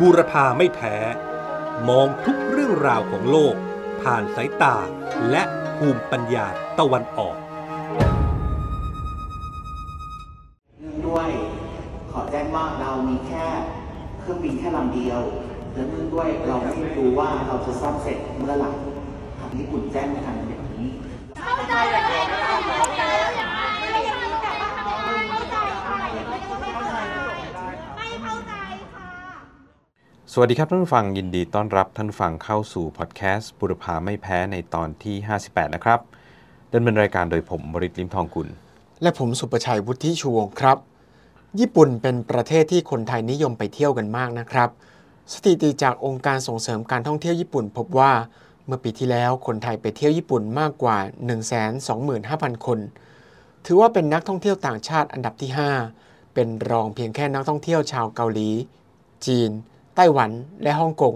บูรพาไม่แพ้ มองทุกเรื่องราวของโลก ผ่านสายตาและภูมิปัญญาตะวันออก เนื่องด้วยขอแจ้งว่าเรามีแค่เครื่องบินแค่ลำเดียว และเนื่องด้วยเราไม่รู้ว่าเราจะซ่อมเสร็จเมื่อไหร่ทางญี่ปุ่นแจ้งมาทางแบบนี้ เข้าใจเลยเข้าใจแล้วอย่างไรไม่แต่ว่าทำไมไม่เข้าใจค่ะไม่เข้าใจไม่เข้าใจค่ะ สวัสดีครับท่านฟังยินดีต้อนรับท่านฟังเข้าสู่พอดแคสต์บุรพาไม่แพ้ในตอนที่ 58 นะครับดำเนินรายการโดยผมบริตลิมทองกุล และผมสุประชัยวุฒิชูวงครับ ญี่ปุ่นเป็นประเทศที่คนไทยนิยมไปเที่ยวกันมากนะครับ สถิติจากองค์การส่งเสริมการท่องเที่ยวญี่ปุ่น พบว่าเมื่อปีที่แล้วคนไทยไปเที่ยวญี่ปุ่นมากกว่า 125,000 คน ถือว่าเป็นนักท่องเที่ยวต่างชาติอันดับที่ 5 เป็นรองเพียงแค่นักท่องเที่ยวชาวเกาหลี จีน ไต้หวันและฮ่องกง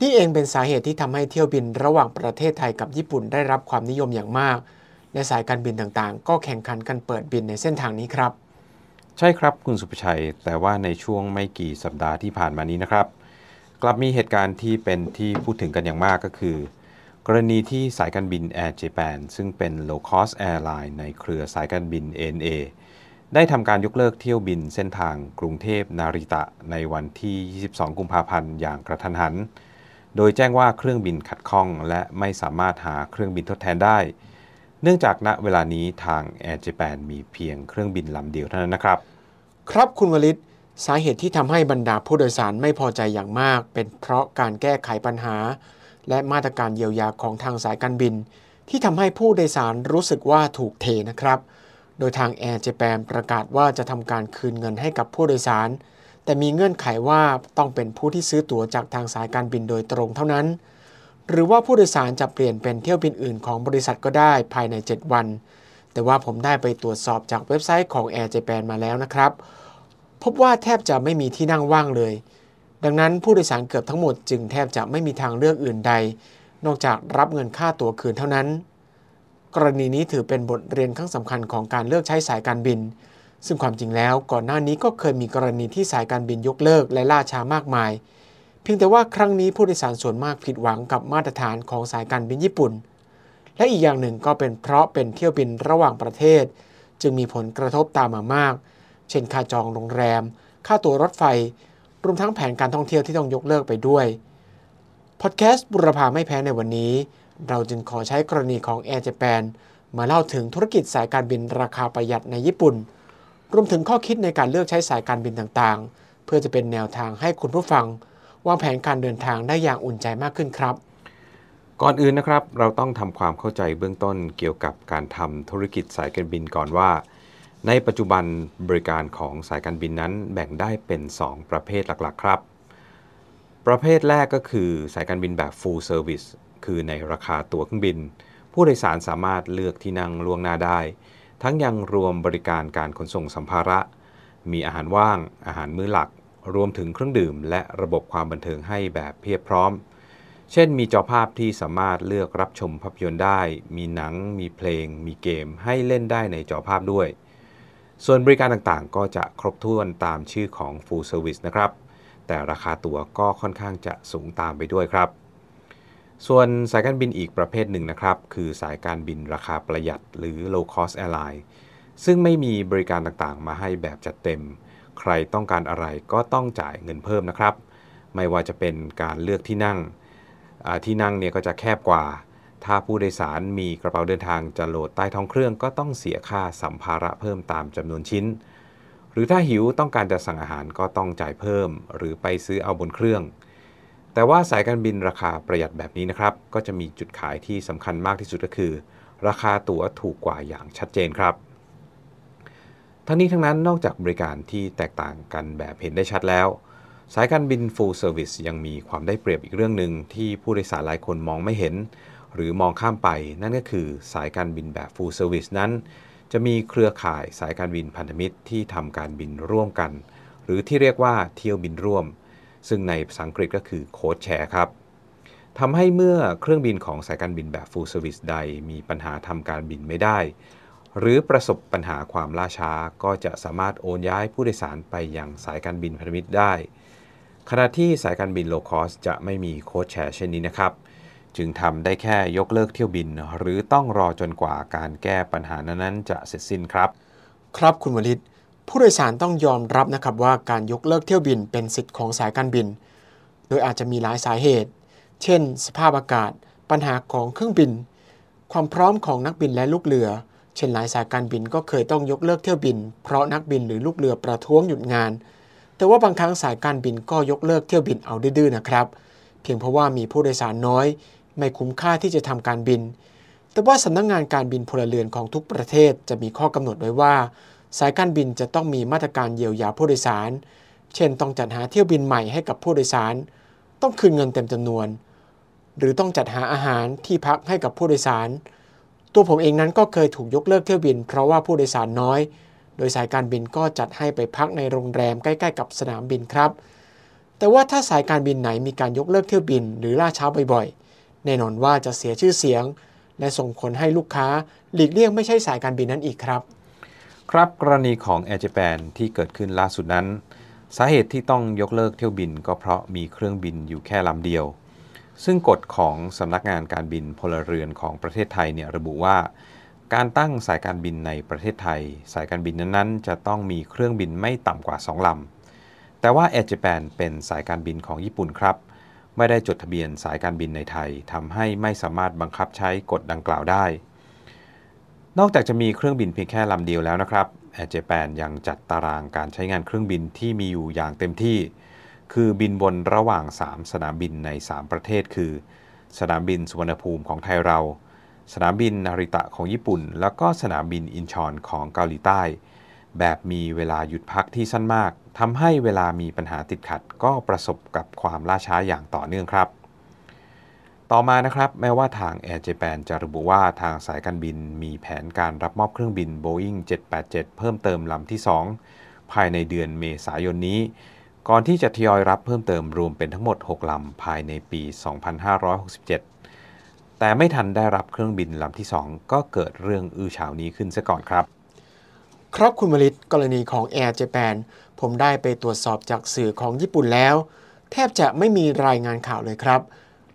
นี่เองเป็นสาเหตุที่ทำให้เที่ยวบินระหว่างประเทศไทยกับญี่ปุ่นได้รับความนิยมอย่างมาก และสายการบินต่างๆ ก็แข่งขันกันเปิดบินในเส้นทางนี้ครับ ใช่ครับคุณสุภชัย แต่ว่าในช่วงไม่กี่สัปดาห์ที่ผ่านมานี้นะครับ กลับมีเหตุการณ์ที่เป็นที่พูดถึงกันอย่างมากก็คือ กรณีที่สายการบิน Air Japan ซึ่งเป็น low cost airline ในเครือสายการบิน ANA ได้ทำการยกเลิกเที่ยวบินเส้นทางกรุงเทพนาริตะในวันที่ 22 กุมภาพันธ์อย่างกระทันหัน โดยแจ้งว่าเครื่องบินขัดข้องและไม่สามารถหาเครื่องบินทดแทนได้ เนื่องจากณเวลานี้ทาง Air Japan มีเพียงเครื่องบินลำเดียวเท่านั้นนะครับ ครับคุณวลิตสาเหตุที่ทำให้บรรดาผู้โดยสารไม่พอใจอย่างมาก เป็นเพราะการแก้ไขปัญหา และมาตรการเยียวยาของทางสายการบิน ที่ทำให้ผู้โดยสารรู้สึกว่าถูกเทนะครับ ดยทางแอร์เจแปนประกาศว่าจะทำการคืนเงินให้กับผู้โดยสาร แต่มีเงื่อนไขว่าต้องเป็นผู้ที่ซื้อตั๋วจากทางสายการบินโดยตรงเท่านั้น หรือว่าผู้โดยสารจะเปลี่ยนเป็นเที่ยวบินอื่นของบริษัทก็ได้ภายใน 7 วัน แต่ว่าผมได้ไปตรวจสอบจากเว็บไซต์ของ Air Japan มาแล้วนะครับ พบว่าแทบจะไม่มีที่นั่งว่างเลย ดังนั้นผู้โดยสารเกือบทั้งหมดจึงแทบจะไม่มีทางเลือกอื่นใด นอกจากรับเงินค่าตั๋วคืนเท่านั้น กรณีนี้ถือเป็นบทเรียนครั้งสำคัญของการเลือกใช้สายการบิน ซึ่งความจริงแล้วก่อนหน้านี้ก็เคยมีกรณีที่สายการบินยกเลิกและล่าช้ามากมาย เพียงแต่ว่าครั้งนี้ผู้โดยสารส่วนมากผิดหวังกับมาตรฐานของสายการบินญี่ปุ่น และอีกอย่างหนึ่งก็เป็นเพราะเป็นเที่ยวบินระหว่างประเทศ จึงมีผลกระทบตามมามาก เช่นค่าจองโรงแรม ค่าตั๋วรถไฟ รวมทั้งแผนการท่องเที่ยวที่ต้องยกเลิกไปด้วยพอดแคสต์บุรพาไม่แพ้ในวันนี้ เราจึงขอใช้กรณีของ Air Japan มาเล่าถึงธุรกิจสายการบินราคาประหยัดในญี่ปุ่น รวมถึงข้อคิดในการเลือกใช้สายการบินต่างๆ เพื่อจะเป็นแนวทางให้คุณผู้ฟัง วางแผนการเดินทางได้อย่างอุ่นใจมากขึ้นครับ ก่อนอื่นนะครับ เราต้องทำความเข้าใจเบื้องต้นเกี่ยวกับการทำธุรกิจสายการบินก่อนว่า ในปัจจุบันบริการของสายการบินนั้นแบ่งได้เป็น 2 ประเภทหลักๆ ครับ ประเภทแรกก็คือสายการบินแบบ full service คือในราคาตั๋วเครื่องบิน ผู้โดยสารสามารถเลือกที่นั่งล่วงหน้าได้ ทั้งยังรวมบริการการขนส่งสัมภาระ มีอาหารว่าง อาหารมื้อหลัก รวมถึงเครื่องดื่ม และระบบความบันเทิงให้แบบเพียบพร้อม เช่น มีจอภาพที่สามารถเลือกรับชมภาพยนตร์ได้ มีหนัง มีเพลง มีเกม ให้เล่นได้ในจอภาพด้วย ส่วนบริการต่างๆ ก็จะครบถ้วนตามชื่อของ full service นะครับแต่ราคาตั๋วก็ค่อนข้างจะสูงตามไปด้วยครับ ส่วนสายการบินอีกประเภทหนึ่งนะครับ คือสายการบินราคาประหยัดหรือ low cost airline ซึ่งไม่มีบริการต่างๆ มาให้แบบจัดเต็ม ใครต้องการอะไรก็ต้องจ่ายเงินเพิ่มนะครับ ไม่ว่าจะเป็นการเลือกที่นั่ง ที่นั่งเนี่ยก็จะแคบกว่า ถ้าผู้โดยสารมีกระเป๋าเดินทางจะโหลดใต้ท้องเครื่องก็ต้องเสียค่าสัมภาระเพิ่มตามจำนวนชิ้น หรือถ้าหิวต้องการจะสั่งอาหารก็ต้องจ่ายเพิ่ม หรือไปซื้อเอาบนเครื่อง แต่ว่าสายการบินราคาประหยัดแบบนี้นะครับ ก็จะมีจุดขายที่สำคัญมากที่สุดก็คือ ราคาตั๋วถูกกว่าอย่างชัดเจนครับ ทั้งนี้ทั้งนั้นนอกจากบริการที่แตกต่างกันแบบเห็นได้ชัดแล้ว สายการบิน full service ยังมีความได้เปรียบอีกเรื่องหนึ่งที่ผู้โดยสารหลายคนมองไม่เห็น หรือมองข้ามไปนั่นก็คือสายการบินแบบ full service นั้น จะมีเครือข่ายสายการบินพันธมิตรที่ทำการบินร่วมกัน หรือที่เรียกว่าเที่ยวบินร่วม ซึ่งในภาษาอังกฤษก็คือโค้ดแชร์ครับทำให้เมื่อเครื่องบินของสายการบินแบบ full service ใดมีปัญหาทำการบินไม่ได้ หรือประสบปัญหาความล่าช้า ก็จะสามารถโอนย้ายผู้โดยสารไปยังสายการบินพันธมิตรได้ ขณะที่สายการบินโลคอสจะไม่มีโค้ดแชร์เช่นนี้นะครับ จึงทำได้แค่ยกเลิกเที่ยวบิน หรือต้องรอจนกว่าการแก้ปัญหานั้นๆจะเสร็จสิ้นครับ ครับคุณวลิต ผู้โดยสารต้องยอมรับนะครับว่าการยกเลิกเที่ยวบินเป็นสิทธิ์ของสายการบิน โดยอาจจะมีหลายสาเหตุ เช่น สภาพอากาศ ปัญหาของเครื่องบิน ความพร้อมของนักบินและลูกเรือ เช่นหลายสายการบินก็เคยต้องยกเลิกเที่ยวบิน เพราะนักบินหรือลูกเรือประท้วงหยุดงาน แต่ว่าบางครั้งสายการบินก็ยกเลิกเที่ยวบินเอาดื้อๆนะครับ เพียงเพราะว่ามีผู้โดยสารน้อย ไม่คุ้มค่าที่จะทำการบิน แต่ว่าสำนักงงานการบินพลเรือนของทุกประเทศจะมีข้อกำหนดไว้ว่า สายการบินจะต้องมีมาตรการเยียวยาผู้โดยสาร เช่น ต้องจัดหาเที่ยวบินใหม่ให้กับผู้โดยสาร ต้องคืนเงินเต็มจำนวน หรือต้องจัดหาอาหารที่พักให้กับผู้โดยสาร ตัวผมเองนั้นก็เคยถูกยกเลิกเที่ยวบิน เพราะว่าผู้โดยสารน้อย โดยสายการบินก็จัดให้ไปพักในโรงแรมใกล้ ๆ กับสนามบินครับ แต่ว่าถ้าสายการบินไหนมีการยกเลิกเที่ยวบิน หรือล่าช้าบ่อยๆ แน่นอนว่าจะเสียชื่อเสียง และส่งผลให้ลูกค้าหลีกเลี่ยงไม่ใช่สายการบินนั้นอีกครับ ครับกรณีของ Air Japan ที่เกิดขึ้นล่าสุดนั้น สาเหตุที่ต้องยกเลิกเที่ยวบินก็เพราะมีเครื่องบินอยู่แค่ลำเดียว ซึ่งกฎของสำนักงานการบินพลเรือนของประเทศไทยเนี่ยระบุว่า การตั้งสายการบินในประเทศไทย สายการบินนั้นๆ จะต้องมีเครื่องบินไม่ต่ำกว่า 2ลำ แต่ว่า Air Japan เป็นสายการบินของญี่ปุ่นครับ ไม่ได้จดทะเบียนสายการบินในไทยทำให้ไม่สามารถบังคับใช้กฎดังกล่าวได้ นอกจากจะมีเครื่องบินเพียงแค่ลำเดียวแล้วนะครับ Air Japan ยังจัดตารางการใช้งานเครื่องบินที่มีอยู่อย่างเต็มที่ คือบินบนระหว่าง 3 สนามบินใน 3 ประเทศ คือ สนามบินสุวรรณภูมิของไทยเรา สนามบินนาริตะของญี่ปุ่น แล้วก็สนามบินอินชอนของเกาหลีใต้ แบบมีเวลาหยุดพักที่สั้นมากทำให้เวลามีปัญหาติดขัดก็ประสบกับความล่าช้าอย่างต่อเนื่องครับ ต่อมานะครับ แม้ว่าทาง Air Japan จะระบุว่าทางสายการบินมีแผนการรับมอบเครื่องบิน Boeing 787 เพิ่มเติมลำที่ 2 ภายในเดือนเมษายนนี้ ก่อนที่จะทยอยรับเพิ่มเติมรวมเป็นทั้งหมด 6 ลำ ภายในปี 2567 แต่ไม่ทันได้รับเครื่องบินลำที่ 2 ก็เกิดเรื่องอื้อฉาวนี้ขึ้นซะก่อนครับ ครับคุณวลิตกรณีของ Air Japan ผมได้ไปตรวจสอบจากสื่อของญี่ปุ่นแล้ว แทบจะไม่มีรายงานข่าวเลยครับ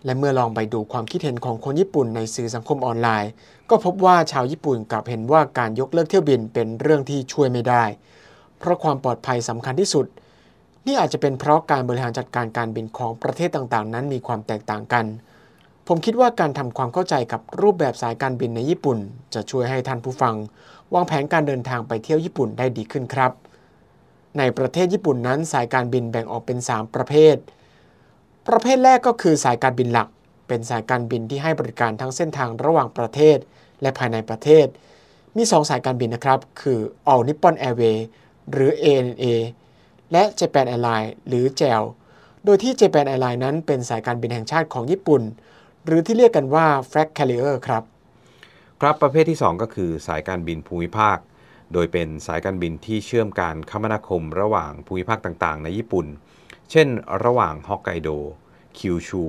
และเมื่อลองไปดูความคิดเห็นของคนญี่ปุ่นในสื่อสังคมออนไลน์ ก็พบว่าชาวญี่ปุ่นกลับเห็นว่าการยกเลิกเที่ยวบินเป็นเรื่องที่ช่วยไม่ได้ เพราะความปลอดภัยสำคัญที่สุด นี่อาจจะเป็นเพราะการบริหารจัดการการบินของประเทศต่างๆ นั้นมีความแตกต่างกัน ผมคิดว่าการทำความเข้าใจกับรูปแบบสายการบินในญี่ปุ่น จะช่วยให้ท่านผู้ฟัง วางแผนการเดินทางไปเที่ยวญี่ปุ่นได้ดีขึ้นครับ ในประเทศญี่ปุ่นนั้นสายการบินแบ่งออกเป็น 3 ประเภท ประเภทแรกก็คือสายการบินหลัก เป็นสายการบินที่ให้บริการทั้งเส้นทางระหว่างประเทศ และภายในประเทศ มี 2 สายการบินนะครับ คือ All Nippon Airways หรือ ANA และ Japan Airlines หรือ JAL โดยที่ Japan Airlines นั้นเป็นสายการบินแห่งชาติของญี่ปุ่น หรือที่เรียกกันว่า Flag Carrier ครับ ครับประเภทที่ 2 ก็คือสายการบินภูมิภาค โดยเป็นสายการบินที่เชื่อมการคมนาคมระหว่างภูมิภาคต่างๆ ในญี่ปุ่น เช่น ระหว่างฮอกไกโด คิวชู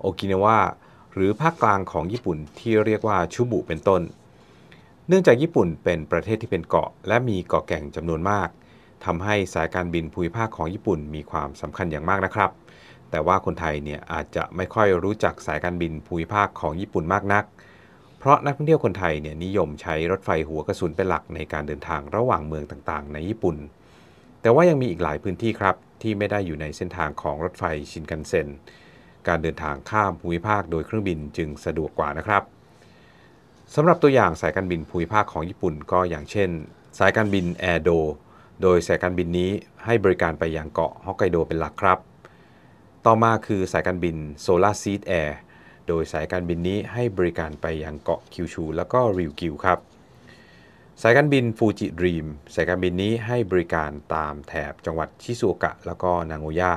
โอกินาวา หรือภาคกลางของญี่ปุ่นที่เรียกว่าชูบุเป็นต้น เนื่องจากญี่ปุ่นเป็นประเทศที่เป็นเกาะ และมีเกาะแก่งจำนวนมากทำให้สายการบินภูมิภาคของญี่ปุ่นมีความสำคัญอย่างมากนะครับ แต่ว่าคนไทยเนี่ยอาจจะไม่ค่อยรู้จักสายการบินภูมิภาคของญี่ปุ่นมากนัก เพราะนักท่องเที่ยวคนไทยเนี่ยนิยมใช้รถไฟหัวกระสุนเป็นหลักในการเดินทางระหว่างเมืองต่างๆ ในญี่ปุ่น แต่ว่ายังมีอีกหลายพื้นที่ครับ ที่ไม่ได้อยู่ในเส้นทางของรถไฟชินคันเซ็น การเดินทางข้ามภูมิภาคโดยเครื่องบินจึงสะดวกกว่านะครับสำหรับตัวอย่างสายการบินภูมิภาคของญี่ปุ่นก็อย่างเช่น สายการบินแอร์โดโดยสายการบินนี้ให้บริการไปยังเกาะฮอกไกโดเป็นหลักครับ ต่อมาคือสายการบิน Solar Seed Air โดยสายการบินนี้ให้บริการไปยังเกาะคิวชู แล้วก็ริวกิวครับ สายการบินฟูจิดรีมสายการบินนี้ให้บริการตามแถบจังหวัดชิซูโอกะแล้วก็นางโอย่า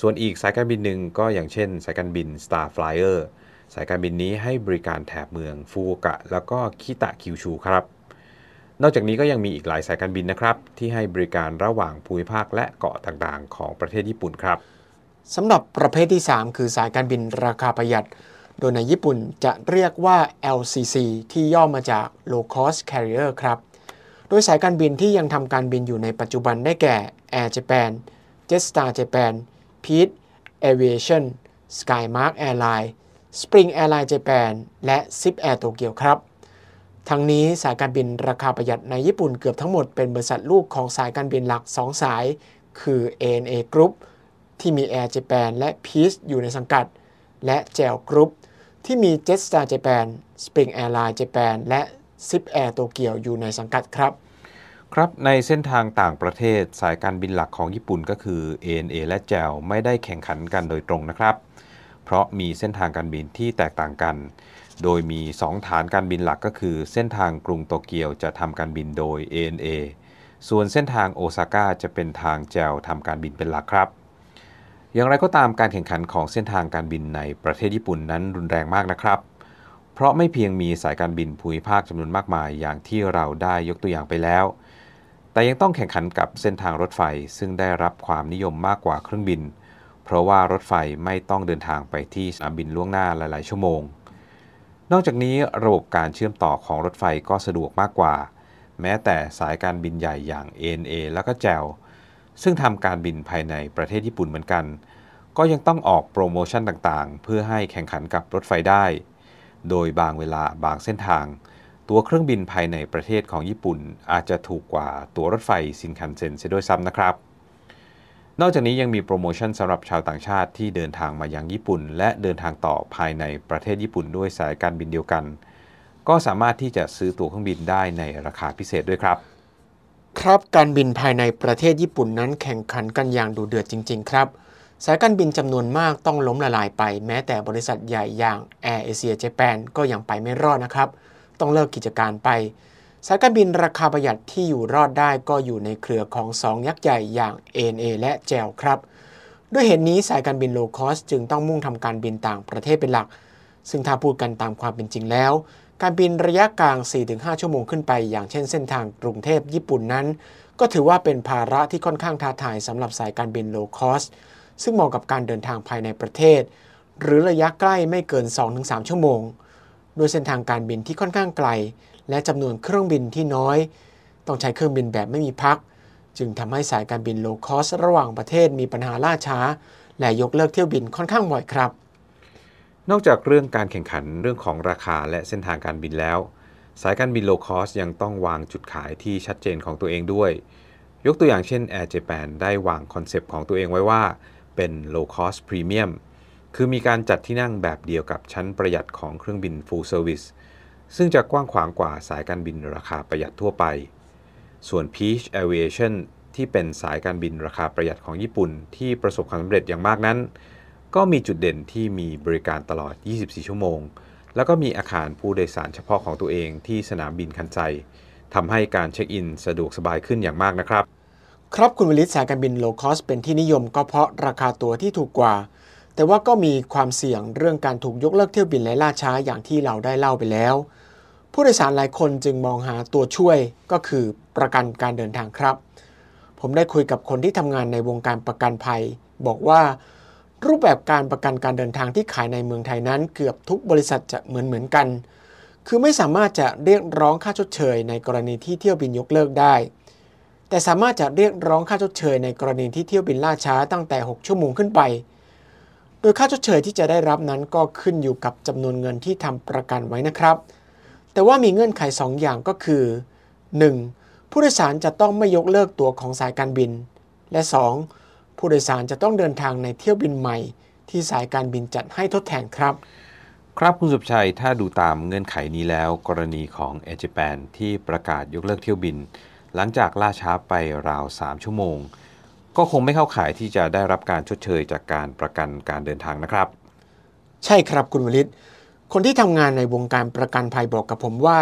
ส่วนอีกสายการบินหนึ่งก็อย่างเช่น สายการบิน Star Flyer สายการบินนี้ให้บริการแถบเมืองฟูโอกะแล้วก็คิตะคิวชูครับ นอกจากนี้ก็ยังมีอีกหลายสายการบินนะครับ ที่ให้บริการระหว่างภูมิภาคและเกาะต่างๆ ของประเทศญี่ปุ่นครับสำหรับประเภทที่ 3 คือสายการบินราคาประหยัด โดยในญี่ปุ่นจะเรียกว่า LCC ที่ย่อมาจาก Low Cost Carrier ครับ โดยสายการบินที่ยังทำการบินอยู่ในปัจจุบันได้แก่ Air Japan Jetstar Japan Peach Aviation Skymark Airline Spring Airline Japan และ Zip Air Tokyo ครับ ทั้งนี้สายการบินราคาประหยัดในญี่ปุ่นเกือบทั้งหมดเป็นบริษัทลูกของสายการบินหลัก 2 สาย คือ ANA Group ที่มี Air Japan และ Peace อยู่ในสังกัด และ JAL Group ที่มี Jetstar Japan Spring Airline Japan และ Zip Air Tokyo อยู่ในสังกัดครับ ครับในเส้นทางต่างประเทศสายการบินหลักของญี่ปุ่นก็คือ ANA และ JAL ไม่ได้แข่งขันกันโดยตรงนะครับ เพราะมีเส้นทางการบินที่แตกต่างกัน โดยมี 2 ฐานการบินหลักก็คือ เส้นทางกรุงโตเกียวจะทำการบินโดย ANA ส่วนเส้นทางโอซาก้าจะเป็นทาง JAL ทำการบินเป็นหลักครับ อย่างไรก็ตามการแข่งขันของเส้นทางการบินในประเทศญี่ปุ่นนั้นรุนแรงมากนะครับ เพราะไม่เพียงมีสายการบินภูมิภาคจำนวนมากมายอย่างที่เราได้ยกตัวอย่างไปแล้ว แต่ยังต้องแข่งขันกับเส้นทางรถไฟซึ่งได้รับความนิยมมากกว่าเครื่องบิน เพราะว่ารถไฟไม่ต้องเดินทางไปที่สนามบินล่วงหน้าหลาย ๆ ชั่วโมง นอกจากนี้ระบบการเชื่อมต่อของรถไฟก็สะดวกมากกว่า แม้แต่สายการบินใหญ่อย่าง ANA แล้วก็ JAL ซึ่งทำการบินภายในประเทศญี่ปุ่นเหมือนกัน ก็ยังต้องออกโปรโมชั่นต่างๆ เพื่อให้แข่งขันกับรถไฟได้ โดยบางเวลาบางเส้นทาง ตั๋วเครื่องบินภายในประเทศของญี่ปุ่นอาจจะถูกกว่าตั๋วรถไฟชินคันเซ็นเสียด้วยซ้ำนะครับ นอกจากนี้ยังมีโปรโมชั่นสำหรับชาวต่างชาติที่เดินทางมายังญี่ปุ่น และเดินทางต่อภายในประเทศญี่ปุ่นด้วยสายการบินเดียวกัน ก็สามารถที่จะซื้อตั๋วเครื่องบินได้ในราคาพิเศษด้วยครับ ครับการบินภายในประเทศญี่ปุ่นนั้นแข่งขันกันอย่างดุเดือดจริง ๆ ครับ สายการบินจำนวนมากต้องล้มละลายไป แม้แต่บริษัทใหญ่อย่าง Air Asia Japan ก็ยังไปไม่รอดนะครับ ต้องเลิกกิจการไป สายการบินราคาประหยัดที่อยู่รอดได้ก็อยู่ในเครือของ 2 ยักษ์ใหญ่อย่าง ANA และ JAL ครับ ด้วยเหตุนี้สายการบิน low cost จึงต้องมุ่งทำการบินต่างประเทศเป็นหลัก ซึ่งถ้าพูดกันตามความเป็นจริงแล้ว การบินระยะกลาง 4-5 ชั่วโมงขึ้นไป อย่างเช่นเส้นทางกรุงเทพญี่ปุ่นนั้น ก็ถือว่าเป็นภาระที่ค่อนข้างท้าทายสำหรับสายการบิน low cost ซึ่งเหมาะกับการเดินทางภายในประเทศ หรือระยะใกล้ไม่เกิน 2-3 ชั่วโมง โดยเส้นทางการบินที่ค่อนข้างไกล และจำนวนเครื่องบินที่น้อย ต้องใช้เครื่องบินแบบไม่มีพัก จึงทำให้สายการบิน low cost ระหว่างประเทศมีปัญหาล่าช้า และยกเลิกเที่ยวบินค่อนข้างบ่อยครับ นอกจากเรื่องการแข่งขันเรื่องของราคาและเส้นทางการบินแล้ว สายการบิน low cost ยังต้องวางจุดขายที่ชัดเจนของตัวเองด้วย ยกตัวอย่างเช่น Air Japan ได้วางคอนเซปต์ของตัวเองไว้ว่า เป็น low cost premium คือมีการจัดที่นั่งแบบเดียวกับชั้นประหยัดของเครื่องบิน full service ซึ่งจะกว้างขวางกว่าสายการบินราคาประหยัดทั่วไป ส่วน Peach Aviation ที่เป็นสายการบินราคาประหยัดของญี่ปุ่น ที่ประสบความสำเร็จอย่างมากนั้น ก็มีจุดเด่นที่มีบริการตลอด 24 ชั่วโมง แล้วก็มีอาคารผู้โดยสารเฉพาะของตัวเองที่สนามบินคันไซทำให้การเช็คอินสะดวกสบายขึ้นอย่างมากนะครับ ครับคุณวลิตสายการบิน low cost เป็นที่นิยมก็เพราะราคาตั๋วที่ถูกกว่า แต่ว่าก็มีความเสี่ยงเรื่องการถูกยกเลิกเที่ยวบินและล่าช้าอย่างที่เราได้เล่าไปแล้ว ผู้โดยสารหลายคนจึงมองหาตัวช่วยก็คือประกันการเดินทางครับ ผมได้คุยกับคนที่ทำงานในวงการประกันภัย บอกว่า รูปแบบการประกันการเดินทางที่ขายในเมืองไทยนั้น เกือบทุกบริษัทจะเหมือนเหมือนกัน คือไม่สามารถจะเรียกร้องค่าชดเชย ในกรณีที่เที่ยวบินยกเลิกได้ แต่สามารถจะเรียกร้องค่าชดเชย ในกรณีที่เที่ยวบินล่าช้าตั้งแต่ 6 ชั่วโมงขึ้นไป โดยค่าชดเชยที่จะได้รับนั้นก็ขึ้นอยู่กับจำนวนเงินที่ทำประกันไว้นะครับ แต่ว่ามีเงื่อนไข 2 อย่างก็คือ 1. ผู้โดยสารจะต้องไม่ยกเลิกตั๋วของสายการบิน และ 2. ผู้โดยสารจะต้องเดินทางในเที่ยวบินใหม่ ที่สายการบินจัดให้ทดแทนครับ ครับคุณสุบชัยถ้าดูตามเงื่อนไขนี้แล้ว กรณีของ a อ r Japan ที่ประกาศยกเลิกเที่ยวบิน หลังจากล่าช้าไปราว 3 ชั่วโมง ก็คงไม่เข้าข่ายที่จะได้รับการชดเชยจากการประกันการเดินทางนะครับ ใช่ครับคุณวลิตคนที่ทำงานในวงการประกันภัยบอกกับผมว่า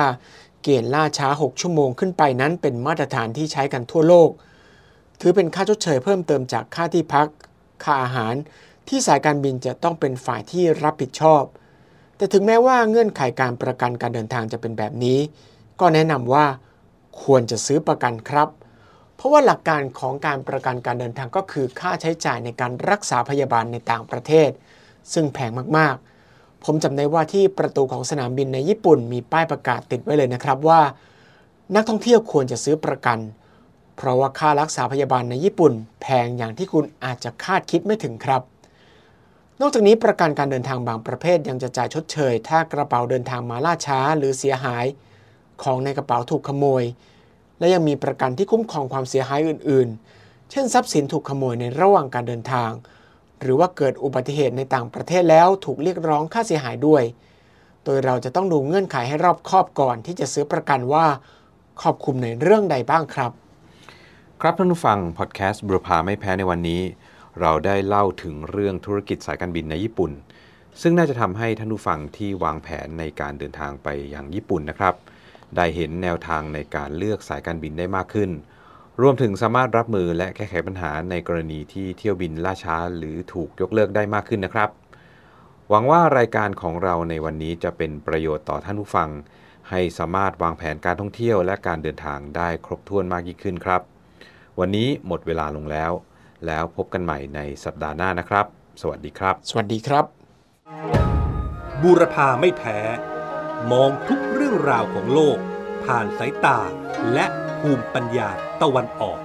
เกณฑ์ล่าช้า 6 ชั่วโมงขึ้นไปนั้นเป็นมาตรฐานที่ใช้กันทั่วโลก ถือเป็นค่าชดเชยเพิ่มเติมจากค่าที่พัก ค่าอาหาร ที่สายการบินจะต้องเป็นฝ่ายที่รับผิดชอบ แต่ถึงแม้ว่าเงื่อนไขการประกันการเดินทางจะเป็นแบบนี้ ก็แนะนำว่าควรจะซื้อประกันครับ เพราะว่าหลักการของการประกันการเดินทางก็คือค่าใช้จ่ายในการรักษาพยาบาลในต่างประเทศ ซึ่งแพงมากๆ ผมจำได้ว่าที่ประตูของสนามบินในญี่ปุ่น มีป้ายประกาศติดไว้เลยนะครับว่า นักท่องเที่ยวควรจะซื้อประกันเเพราะว่าค่ารักษาพยาบาลในญี่ปุ่น แพงอย่างที่คุณอาจจะคาดคิดไม่ถึงครับ นอกจากนี้ประกันการเดินทางบางประเภทยังจะจ่ายชดเชย ถ้ากระเป๋าเดินทางมาล่าช้า หรือเสียหาย ของในกระเป๋าถูกขโมย และยังมีประกันที่คุ้มครองความเสียหายอื่น ๆ เช่นทรัพย์สินถูกขโมยในระหว่างการเดินทาง หรือว่าเกิดอุบัติเหตุในต่างประเทศแล้วถูกเรียกร้องค่าเสียหายด้วย โดยเราจะต้องดูเงื่อนไขให้รอบคอบก่อนที่จะซื้อประกันว่าครอบคลุมในเรื่องใดบ้างครับ ครับท่านผู้ฟังพอดแคสต์บุรพาไม่แพ้ในวันนี้ เราได้เล่าถึงเรื่องธุรกิจสายการบินในญี่ปุ่น ซึ่งน่าจะทำให้ท่านผู้ฟังที่วางแผนในการเดินทางไปยังญี่ปุ่นนะครับ ได้เห็นแนวทางในการเลือกสายการบินได้มากขึ้น รวมถึงสามารถรับมือและแก้ไขปัญหาในกรณีที่เที่ยวบินล่าช้า หรือถูกยกเลิกได้มากขึ้นนะครับ หวังว่ารายการของเราในวันนี้จะเป็นประโยชน์ต่อท่านผู้ฟัง ให้สามารถวางแผนการท่องเที่ยวและการเดินทางได้ครบถ้วนมากยิ่งขึ้นครับ วันนี้หมดเวลาลงแล้ว แล้วพบกันใหม่ในสัปดาห์หน้านะครับ สวัสดีครับ สวัสดีครับ บูรพาไม่แพ้ มองทุกเรื่องราวของโลก ผ่านสายตาและภูมิปัญญาตะวันออก